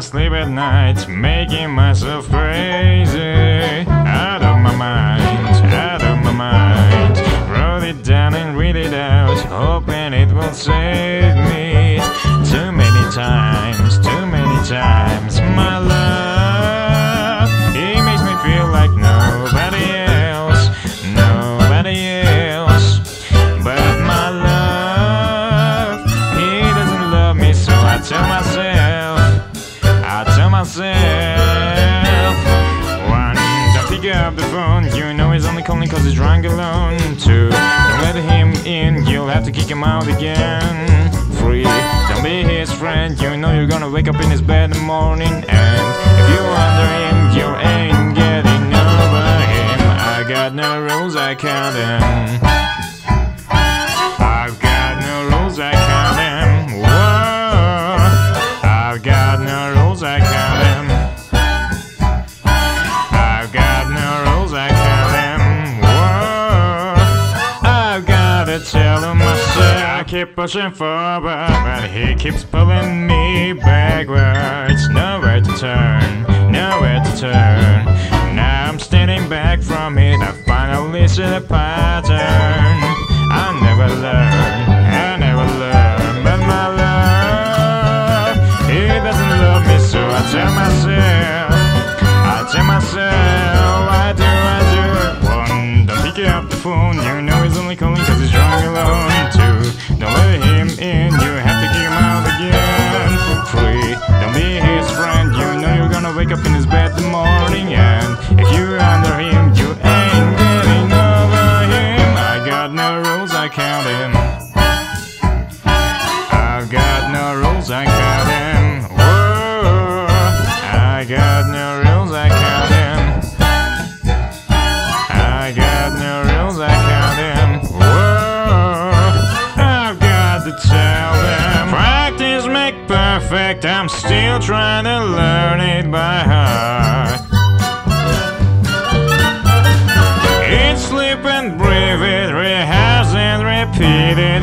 sleep at night, making myself crazy. Out of my mind, out of my mind. Wrote it down and read it out, hoping it will save me. Too many times, too many times, myself, one, don't pick up the phone, you know he's only calling cause he's drunk alone. Two, don't let him in, you'll have to kick him out again. Three, don't be his friend, you know you're gonna wake up in his bed in the morning. And if you under him, you ain't getting over him. I got no rules, I count them. Gotta tell him myself. I keep pushing forward, but he keeps pulling me backwards. Nowhere to turn, nowhere to turn. Now I'm standing back from it. I finally see the pattern. I never learn, I never learn, but my love, he doesn't love me, so I tell myself, wake up in his bed the morning. And if you're under him, you ain't getting over him. I got no rules, I count him. I've got no rules, I count him. Whoa, I got no rules, I count him. I got no rules, I count him. Whoa, I've got to tell them. Practice make perfect, I'm still trying to learn it by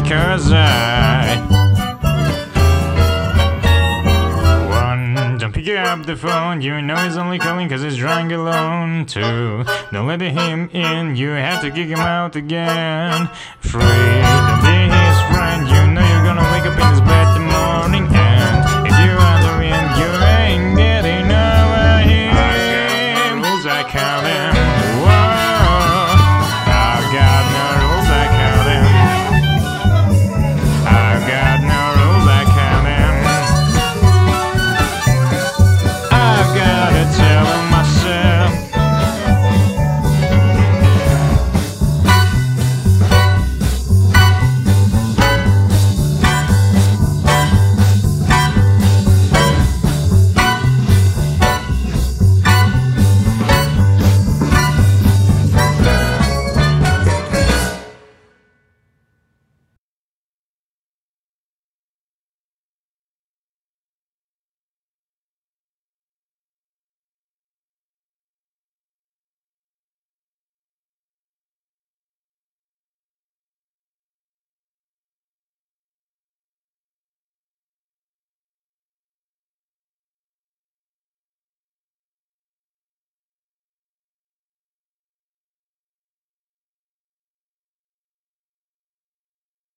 cause I. One, don't pick up the phone, you know he's only calling cause he's drunk alone. Two, don't let him in, you have to kick him out again. Three,